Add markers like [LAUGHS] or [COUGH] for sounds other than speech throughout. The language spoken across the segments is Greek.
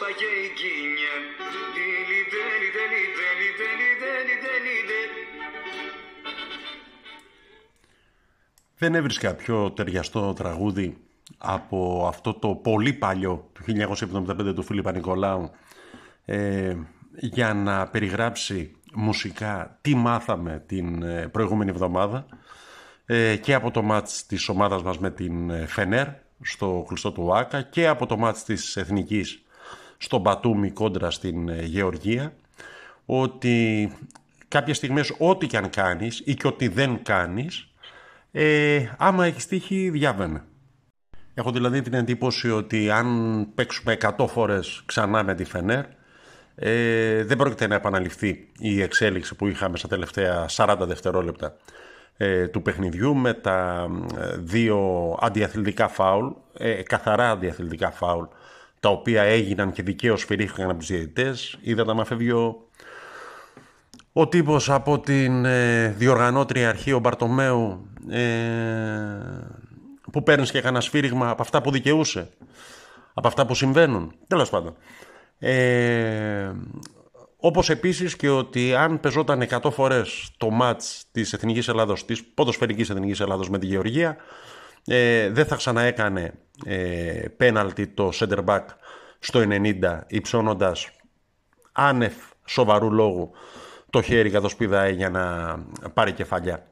Θα σπαγε η κίνια Τέλει, τέλει, τέλει, τέλει, τέλει, τέλει, τέλει, τέλει. Δεν έβρισκα πιο ταιριαστό τραγούδι από αυτό το πολύ παλιό του 1975 του Φίλιππα Νικολάου ε, για να περιγράψει μουσικά τι μάθαμε την ε, προηγούμενη εβδομάδα ε, και από το μάτς της ομάδας μας με την ε, Φενέρ στο κλειστό του Άκα και από το μάτς της Εθνικής στο Μπατούμι κόντρα στην Γεωργία ότι κάποιες στιγμές ό,τι και αν κάνεις ή και ό,τι δεν κάνεις ε, άμα έχεις τύχει διάβαινε. Έχω δηλαδή την εντύπωση ότι αν παίξουμε 100 φορές ξανά με τη Φενέρ ε, δεν πρόκειται να επαναληφθεί η εξέλιξη που είχαμε στα τελευταία 40 δευτερόλεπτα ε, του παιχνιδιού με τα ε, δύο αντιαθλητικά φάουλ, ε, καθαρά αντιαθλητικά φάουλ τα οποία έγιναν και δικαίως φυρίχθηκαν από τους διαιτητές. Είδατε να φεύγει ο, ο τύπος από την ε, διοργανώτρια αρχή, ο Μπαρτομέου, που παίρνεις και κανένα σφύριγμα από αυτά που δικαιούσε, από αυτά που συμβαίνουν. Τέλος πάντων. Ε, όπως επίσης και ότι αν πεζόταν 100 φορές το μάτς της Εθνικής Ελλάδος, της ποδοσφαιρικής Εθνικής Ελλάδος με τη Γεωργία, ε, δεν θα ξαναέκανε ε, πέναλτι το center back στο 90 υψώνοντας άνευ σοβαρού λόγου το χέρι καθώς πηδάει για να πάρει κεφαλιά.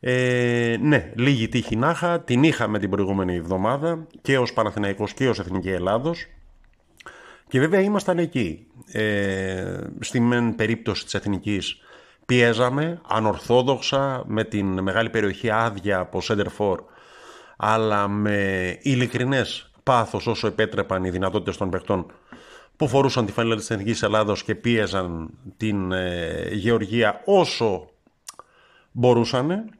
Ε, ναι, λίγη τύχη να είχα, την είχαμε την προηγούμενη εβδομάδα και ως Παναθηναϊκός και ως Εθνική Ελλάδος και βέβαια ήμασταν εκεί. Ε, στη μεν περίπτωση της Εθνικής πιέζαμε ανορθόδοξα με την μεγάλη περιοχή άδεια από Σέντερφορ αλλά με ειλικρινές πάθος όσο επέτρεπαν οι δυνατότητες των παιχτών που φορούσαν τη φανέλα της Εθνικής Ελλάδος και πίεζαν την ε, Γεωργία όσο μπορούσαν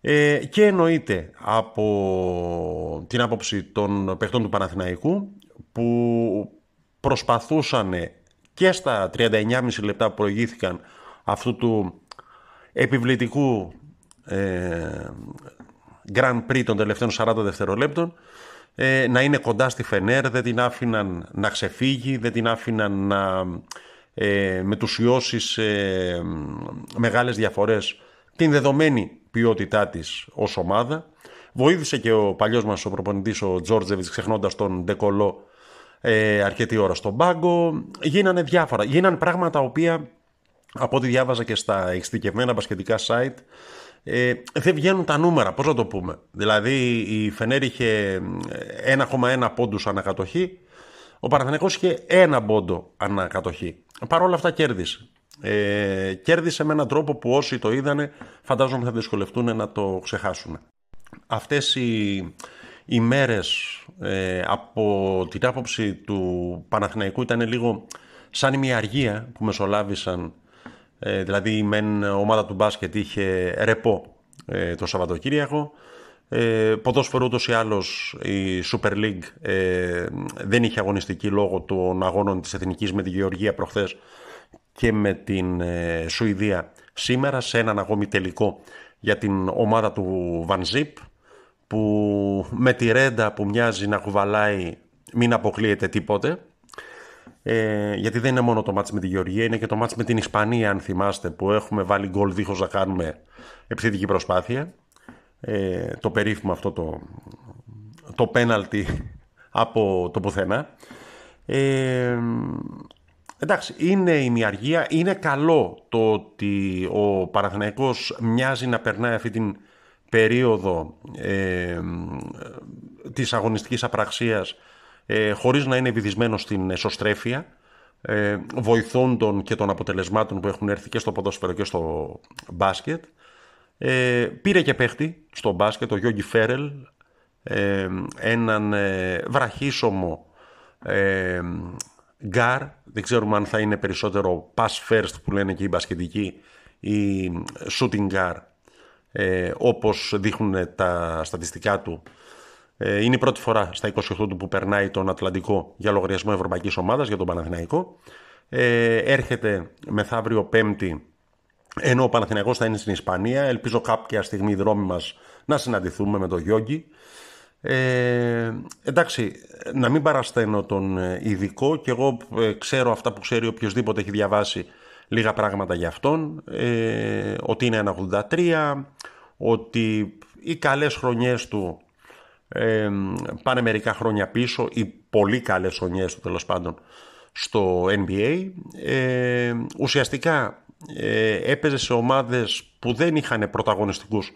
ε, και εννοείται από την άποψη των παιχτών του Παναθηναϊκού που προσπαθούσαν και στα 39,5 λεπτά που προηγήθηκαν αυτού του επιβλητικού ε, Grand Prix των τελευταίων 40 δευτερολέπτων ε, να είναι κοντά στη Φενέρ, δεν την άφηναν να ξεφύγει, δεν την άφηναν να ε, μετουσιώσει σε μεγάλες διαφορές την δεδομένη ποιότητά της ως ομάδα. Βοήθησε και ο παλιός μας ο προπονητής ο Τζόρτζεβιτς ξεχνώντας τον Ντεκολό ε, αρκετή ώρα στον πάγκο. Γίνανε διάφορα. Γίνανε πράγματα τα οποία από ό,τι διάβαζα και στα εξειδικευμένα μπασκετικά site ε, δεν βγαίνουν τα νούμερα, πώς να το πούμε. Δηλαδή η Φενέρ είχε 1,1 πόντους ανακατοχή, ο Παναθηναϊκός είχε ένα πόντο ανακατοχή. Παρ' όλα αυτά κέρδισε. Ε, κέρδισε με έναν τρόπο που όσοι το είδανε φαντάζομαι θα δυσκολευτούν να το ξεχάσουν. Αυτές οι, οι μέρες ε, από την άποψη του Παναθηναϊκού ήταν λίγο σαν μια αργία που μεσολάβησαν ε, δηλαδή η μεν ομάδα του μπάσκετ είχε ρεπό ε, το Σαββατοκύριακο. Ε, ποδόσφαιρο ούτως ή άλλως η Super League ε, δεν είχε αγωνιστική λόγω των αγώνων της Εθνικής με τη Γεωργία προχθές και με την ε, Σουηδία σήμερα σε έναν αγώμη τελικό για την ομάδα του Βανζίπ που με τη ρέντα που μοιάζει να κουβαλάει μην αποκλείεται τίποτε ε, γιατί δεν είναι μόνο το μάτς με τη Γεωργία είναι και το μάτς με την Ισπανία αν θυμάστε που έχουμε βάλει γκολ δίχως να κάνουμε επιθετική προσπάθεια ε, το περίφημο αυτό το, το πέναλτι [LAUGHS] από το πουθενά ε, Εντάξει, είναι η μιαργία. Είναι καλό το ότι ο Παναθηναϊκός μοιάζει να περνάει αυτή την περίοδο ε, της αγωνιστικής απραξίας ε, χωρίς να είναι βυθισμένο στην εσωστρέφεια ε, βοηθών και των αποτελεσμάτων που έχουν έρθει και στο ποδόσφαιρο και στο μπάσκετ. Ε, πήρε και παίχτη στο μπάσκετ, ο Γιώργη Φέρελ, ε, έναν ε, βραχύσωμο ε, γκαρντ, δεν ξέρουμε αν θα είναι περισσότερο pass first που λένε και οι μπασκετικοί ή shooting guard ε, όπως δείχνουν τα στατιστικά του Ε, είναι η πρώτη φορά στα 28 του που περνάει τον Ατλαντικό για λογαριασμό Ευρωπαϊκής Ομάδας για τον Παναθηναϊκό. Ε, έρχεται μεθαύριο Πέμπτη ενώ ο Παναθηναϊκός θα είναι στην Ισπανία. Ελπίζω κάποια στιγμή οι δρόμοι μας να συναντηθούμε με τον Γιώργη. Ε, εντάξει, να μην παρασταίνω τον ε, ειδικό και εγώ ε, ξέρω αυτά που ξέρει οποιοδήποτε έχει διαβάσει λίγα πράγματα για αυτόν, ε, ότι είναι ένα 83, ότι οι καλές χρονιές του ε, πάνε μερικά χρόνια πίσω, οι πολύ καλές χρονιές του τέλος πάντων στο NBA. Ε, ουσιαστικά ε, έπαιζε σε ομάδες που δεν είχαν πρωταγωνιστικούς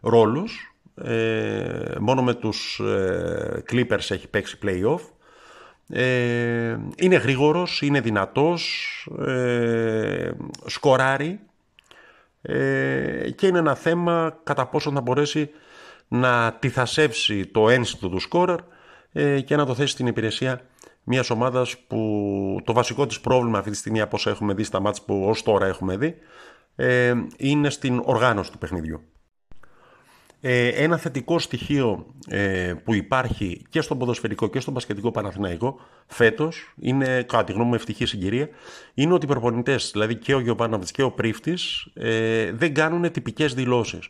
ρόλους, ε, μόνο με τους ε, Clippers έχει παίξει play-off. Ε, είναι γρήγορος, είναι δυνατός, ε, σκοράρει ε, και είναι ένα θέμα κατά πόσο θα μπορέσει να τυθασεύσει το ένστιτο του σκόραρ ε, και να το θέσει στην υπηρεσία μιας ομάδας που το βασικό της πρόβλημα αυτή τη στιγμή από όσα έχουμε δει στα μάτια που ως τώρα έχουμε δει ε, είναι στην οργάνωση του παιχνιδιού. Ε, ένα θετικό στοιχείο ε, που υπάρχει και στο ποδοσφαιρικό και στο μπασκετικό Παναθηναϊκό φέτος, είναι κατά τη γνώμη μου ευτυχή συγκυρία, είναι ότι οι προπονητές, δηλαδή και ο Γιωβάνοβιτς και ο Πρίφτης, ε, δεν κάνουν τυπικές δηλώσεις.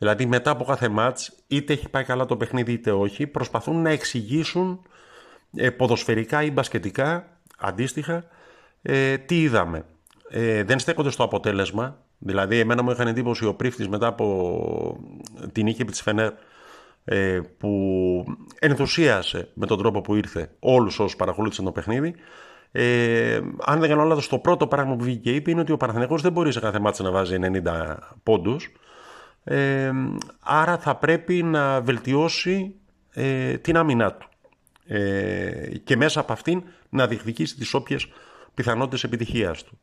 Δηλαδή μετά από κάθε μάτς, είτε έχει πάει καλά το παιχνίδι είτε όχι, προσπαθούν να εξηγήσουν ε, ποδοσφαιρικά ή μπασκετικά, αντίστοιχα, ε, τι είδαμε. Ε, δεν στέκονται στο αποτέλεσμα, Δηλαδή, εμένα μου είχαν εντύπωση ο Πρίφτης μετά από την νίκη της Φενέρ ε, που ενθουσίασε με τον τρόπο που ήρθε όλους όσους παρακολούθησαν το παιχνίδι. Ε, αν δεν κάνω λάθος, το πρώτο πράγμα που βγήκε και είπε είναι ότι ο Παναθηναϊκός δεν μπορεί σε κάθε μάτσα να βάζει 90 πόντους. Ε, άρα θα πρέπει να βελτιώσει ε, την άμυνά του. Ε, και μέσα από αυτήν να διεκδικήσει τις όποιες πιθανότητες επιτυχίας του.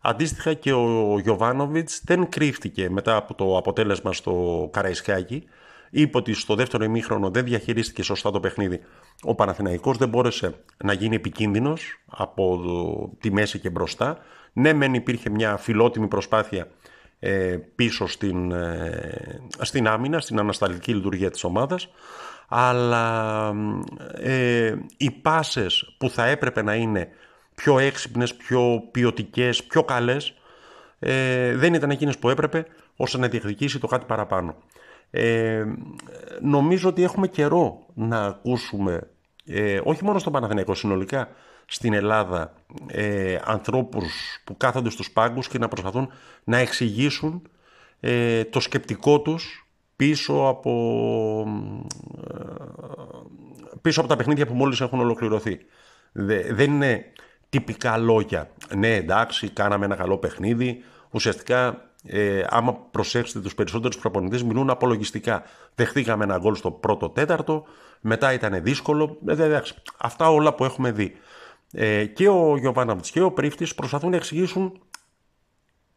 Αντίστοιχα και ο Γιωβάνοβιτς δεν κρύφτηκε μετά από το αποτέλεσμα στο Καραϊσκάκι. Είπε ότι στο δεύτερο ημίχρονο δεν διαχειρίστηκε σωστά το παιχνίδι. Ο Παναθηναϊκός δεν μπόρεσε να γίνει επικίνδυνος από τη μέση και μπροστά. Ναι, μεν υπήρχε μια φιλότιμη προσπάθεια ε, πίσω στην, ε, στην άμυνα, στην ανασταλτική λειτουργία της ομάδας, αλλά ε, οι πάσες που θα έπρεπε να είναι πιο έξυπνες, πιο ποιοτικές, πιο καλές, ε, δεν ήταν εκείνες που έπρεπε ώστε να διεκδικήσει το κάτι παραπάνω. Ε, νομίζω ότι έχουμε καιρό να ακούσουμε, ε, όχι μόνο στον Παναθηναϊκό, συνολικά στην Ελλάδα, ε, ανθρώπους που κάθονται στους πάγκους και να προσπαθούν να εξηγήσουν ε, το σκεπτικό τους πίσω από, ε, πίσω από τα παιχνίδια που μόλις έχουν ολοκληρωθεί. δεν είναι τυπικά λόγια. Ναι, εντάξει, κάναμε ένα καλό παιχνίδι. Ουσιαστικά, ε, άμα προσέξετε τους περισσότερους προπονητές, μιλούν απολογιστικά. Δεχτήκαμε ένα γκολ στο πρώτο τέταρτο, μετά ήταν δύσκολο. Ε, εντάξει, αυτά όλα που έχουμε δει. Ε, και ο Γιωβάναβιτς και ο Πρίφτης προσπαθούν να εξηγήσουν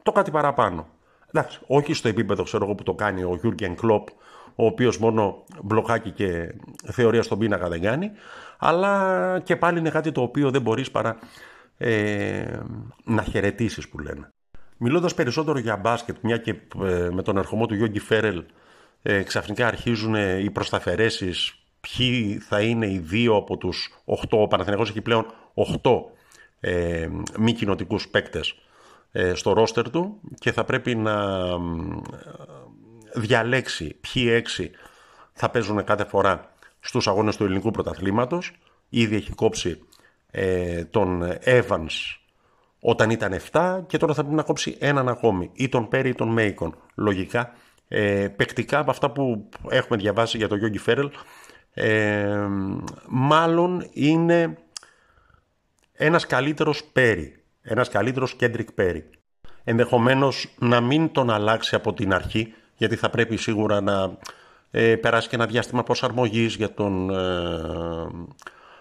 το κάτι παραπάνω. Εντάξει, όχι στο επίπεδο ξέρω εγώ, που το κάνει ο Γιούργεν Κλόπ, ο οποίος μόνο μπλοκάκι και θεωρία στον πίνακα δεν κάνει, αλλά και πάλι είναι κάτι το οποίο δεν μπορείς παρά ε, να χαιρετήσεις που λένε. Μιλώντας περισσότερο για μπάσκετ, μια και ε, με τον ερχομό του Γιώργη Φέρελ ε, ξαφνικά αρχίζουν οι προσταφαιρέσεις ποιοι θα είναι οι δύο από τους 8, ο Παναθηναϊκός έχει πλέον 8 ε, μη κοινοτικούς παίκτες ε, στο ρόστερ του και θα πρέπει να διαλέξει ποιοι έξι θα παίζουν κάθε φορά στους αγώνες του ελληνικού πρωταθλήματος. Ήδη έχει κόψει ε, τον Evans όταν ήταν 7 και τώρα θα πρέπει να κόψει έναν ακόμη ή τον Πέρι ή τον Μέικον. Λογικά, ε, παικτικά από αυτά που έχουμε διαβάσει για τον Γιώργη Φέρελ ε, μάλλον είναι ένας καλύτερος Πέρι, ένας καλύτερος Κέντρικ Πέρι. Ενδεχομένως να μην τον αλλάξει από την αρχή γιατί θα πρέπει σίγουρα να ε, περάσει και ένα διάστημα προσαρμογής για τον ε,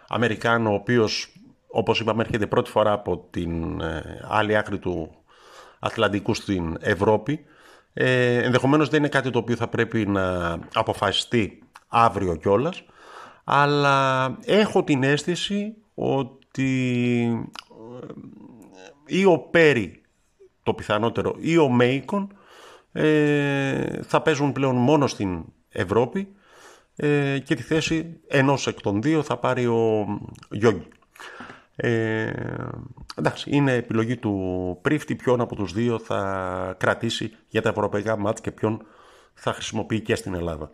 Αμερικάνο, ο οποίος, όπως είπαμε, έρχεται πρώτη φορά από την ε, άλλη άκρη του Ατλαντικού στην Ευρώπη. Ε, ενδεχομένως δεν είναι κάτι το οποίο θα πρέπει να αποφασιστεί αύριο κιόλας, αλλά έχω την αίσθηση ότι ε, ή ο Πέρι το πιθανότερο ή ο Μέικον ε, θα παίζουν πλέον μόνο στην Ευρώπη ε, και τη θέση ενός εκ των δύο θα πάρει ο Γιώργη. Ε, εντάξει, είναι επιλογή του Πρίφτη ποιον από τους δύο θα κρατήσει για τα ευρωπαϊκά μάτς και ποιον θα χρησιμοποιεί και στην Ελλάδα.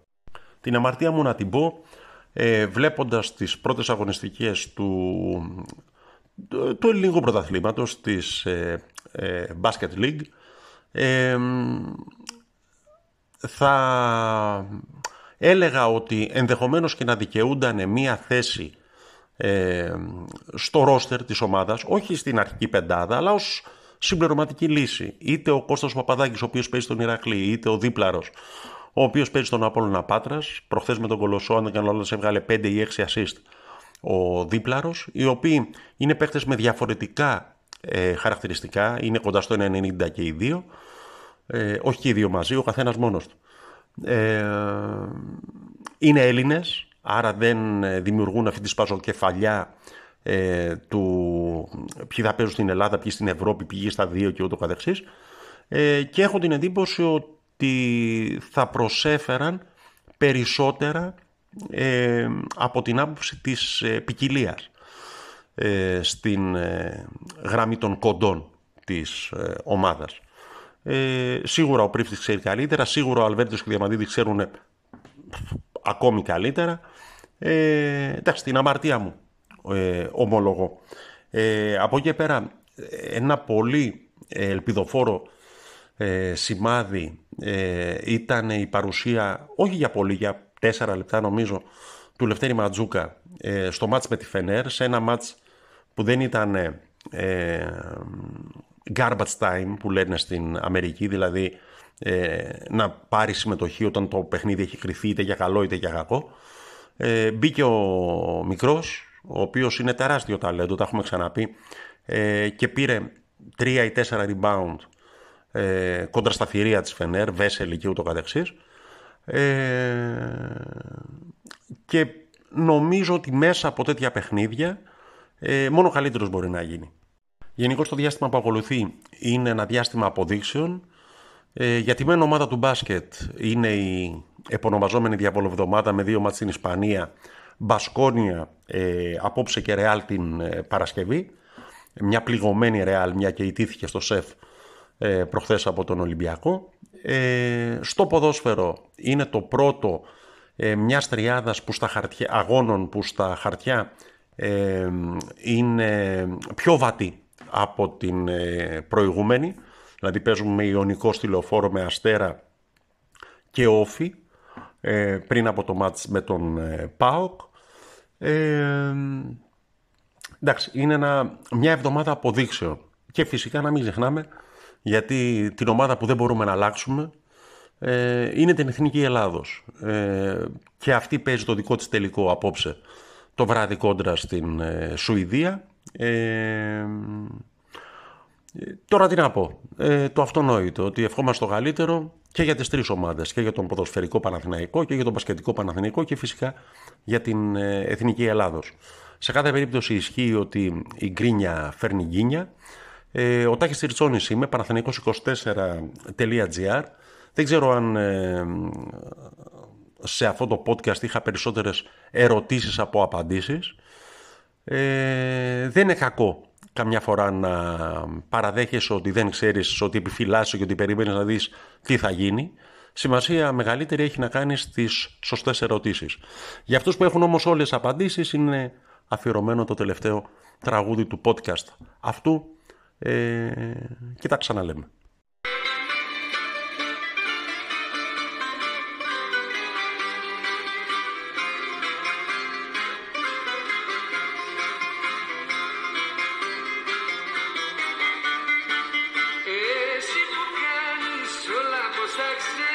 Την αμαρτία μου να την πω, ε, βλέποντας τις πρώτες αγωνιστικές του, του ελληνικού πρωταθλήματος της ε, ε, Basket League, ε, θα έλεγα ότι ενδεχομένως και να δικαιούνταν μία θέση ε, στο ρόστερ της ομάδας, όχι στην αρχική πεντάδα, αλλά ως συμπληρωματική λύση. Είτε ο Κώστας Παπαδάκης, ο οποίος παίζει στον Ηρακλή, είτε ο Δίπλαρος, ο οποίος παίζει στον Απόλλωνα Πάτρας. Προχθές με τον Κολοσσό, αν δεν κάνω όλα, έβγαλε 5 ή 6 assist ο Δίπλαρος, οι οποίοι είναι παίχτες με διαφορετικά ε, χαρακτηριστικά, είναι κοντά στο 1,90 και οι δύο, ε, όχι και οι δύο μαζί, ο καθένας μόνος του. Ε, είναι Έλληνες, άρα δεν ε, δημιουργούν αυτή τη σπαζοκεφαλιά ε, του ποιοι θα παίζουν στην Ελλάδα, ποιοι στην Ευρώπη, ποιοι στα δύο και ούτω καθεξής. Ε, και έχω την εντύπωση ότι θα προσέφεραν περισσότερα ε, από την άποψη της ε, ποικιλίας ε, στην ε, γραμμή των κοντών της ε, ομάδας. Ε, σίγουρα ο Πρίφτης ξέρει καλύτερα, σίγουρα ο Αλβέρτος και ο Διαμαντίδης ξέρουν ακόμη καλύτερα. Ε, εντάξει, την αμαρτία μου ε, ομολογώ. Ε, από εκεί πέρα, ένα πολύ ελπιδοφόρο ε, σημάδι ε, ήταν η παρουσία, όχι για πολύ, για τέσσερα λεπτά νομίζω, του Λευτέρη Ματζούκα ε, στο μάτς με τη Φενέρ, σε ένα μάτς που δεν ήταν ε, garbage time που λένε στην Αμερική, δηλαδή ε, να πάρει συμμετοχή όταν το παιχνίδι έχει κρυθεί είτε για καλό είτε για κακό. Ε, μπήκε ο μικρός, ο οποίος είναι τεράστιο ταλέντο, τα έχουμε ξαναπεί, ε, και πήρε τρία ή τέσσερα rebound ε, κόντρα στα θηρία της Φενέρ, Βέσελη και ούτω καθεξής. Ε, και νομίζω ότι μέσα από τέτοια παιχνίδια ε, μόνο καλύτερος μπορεί να γίνει. Γενικώς το διάστημα που ακολουθεί είναι ένα διάστημα αποδείξεων. Ε, για τη μένα ομάδα του μπάσκετ είναι η επωνομαζόμενη διαβολοβδομάδα με δύο μάτς στην Ισπανία, Μπασκόνια ε, απόψε και Ρεάλ την ε, Παρασκευή. Μια πληγωμένη Ρεάλ, μια και ιτήθηκε στο ΣΕΦ ε, προχθές από τον Ολυμπιακό. Ε, στο ποδόσφαιρο είναι το πρώτο ε, μιας τριάδας που στα χαρτιά, αγώνων που στα χαρτιά ε, είναι πιο βατή από την ε, προηγούμενη. Δηλαδή παίζουμε με Ιωνικό στυλοφόρο, με Αστέρα και Όφη ε, πριν από το μάτς με τον ε, ΠΑΟΚ. εντάξει, είναι μια εβδομάδα αποδείξεων. Και φυσικά να μην ξεχνάμε, γιατί την ομάδα που δεν μπορούμε να αλλάξουμε είναι την Εθνική Ελλάδος. και αυτή παίζει το δικό της τελικό απόψε το βράδυ κόντρα στην Σουηδία. Τώρα τι να πω. Ε, το αυτονόητο ότι ευχόμαστε το καλύτερο και για τις τρεις ομάδες. Και για τον ποδοσφαιρικό Παναθηναϊκό και για τον πασχετικό Παναθηναϊκό και φυσικά για την ε, Εθνική Ελλάδος. Σε κάθε περίπτωση ισχύει ότι η γκρίνια φέρνει γκίνια. Ε, ο Τάκης Τριτσόνης είμαι, παναθηναϊκός24.gr. Δεν ξέρω αν ε, σε αυτό το podcast είχα περισσότερες ερωτήσεις από απαντήσεις. Ε, δεν είναι κακό καμιά φορά να παραδέχεσαι ότι δεν ξέρεις, ότι επιφυλάσσει και ότι περιμένεις να δεις τι θα γίνει. Σημασία μεγαλύτερη έχει να κάνει στις σωστές ερωτήσεις. Για αυτούς που έχουν όμως όλες τις απαντήσεις είναι αφιερωμένο το τελευταίο τραγούδι του podcast αυτού ε, και τα ξαναλέμε. It's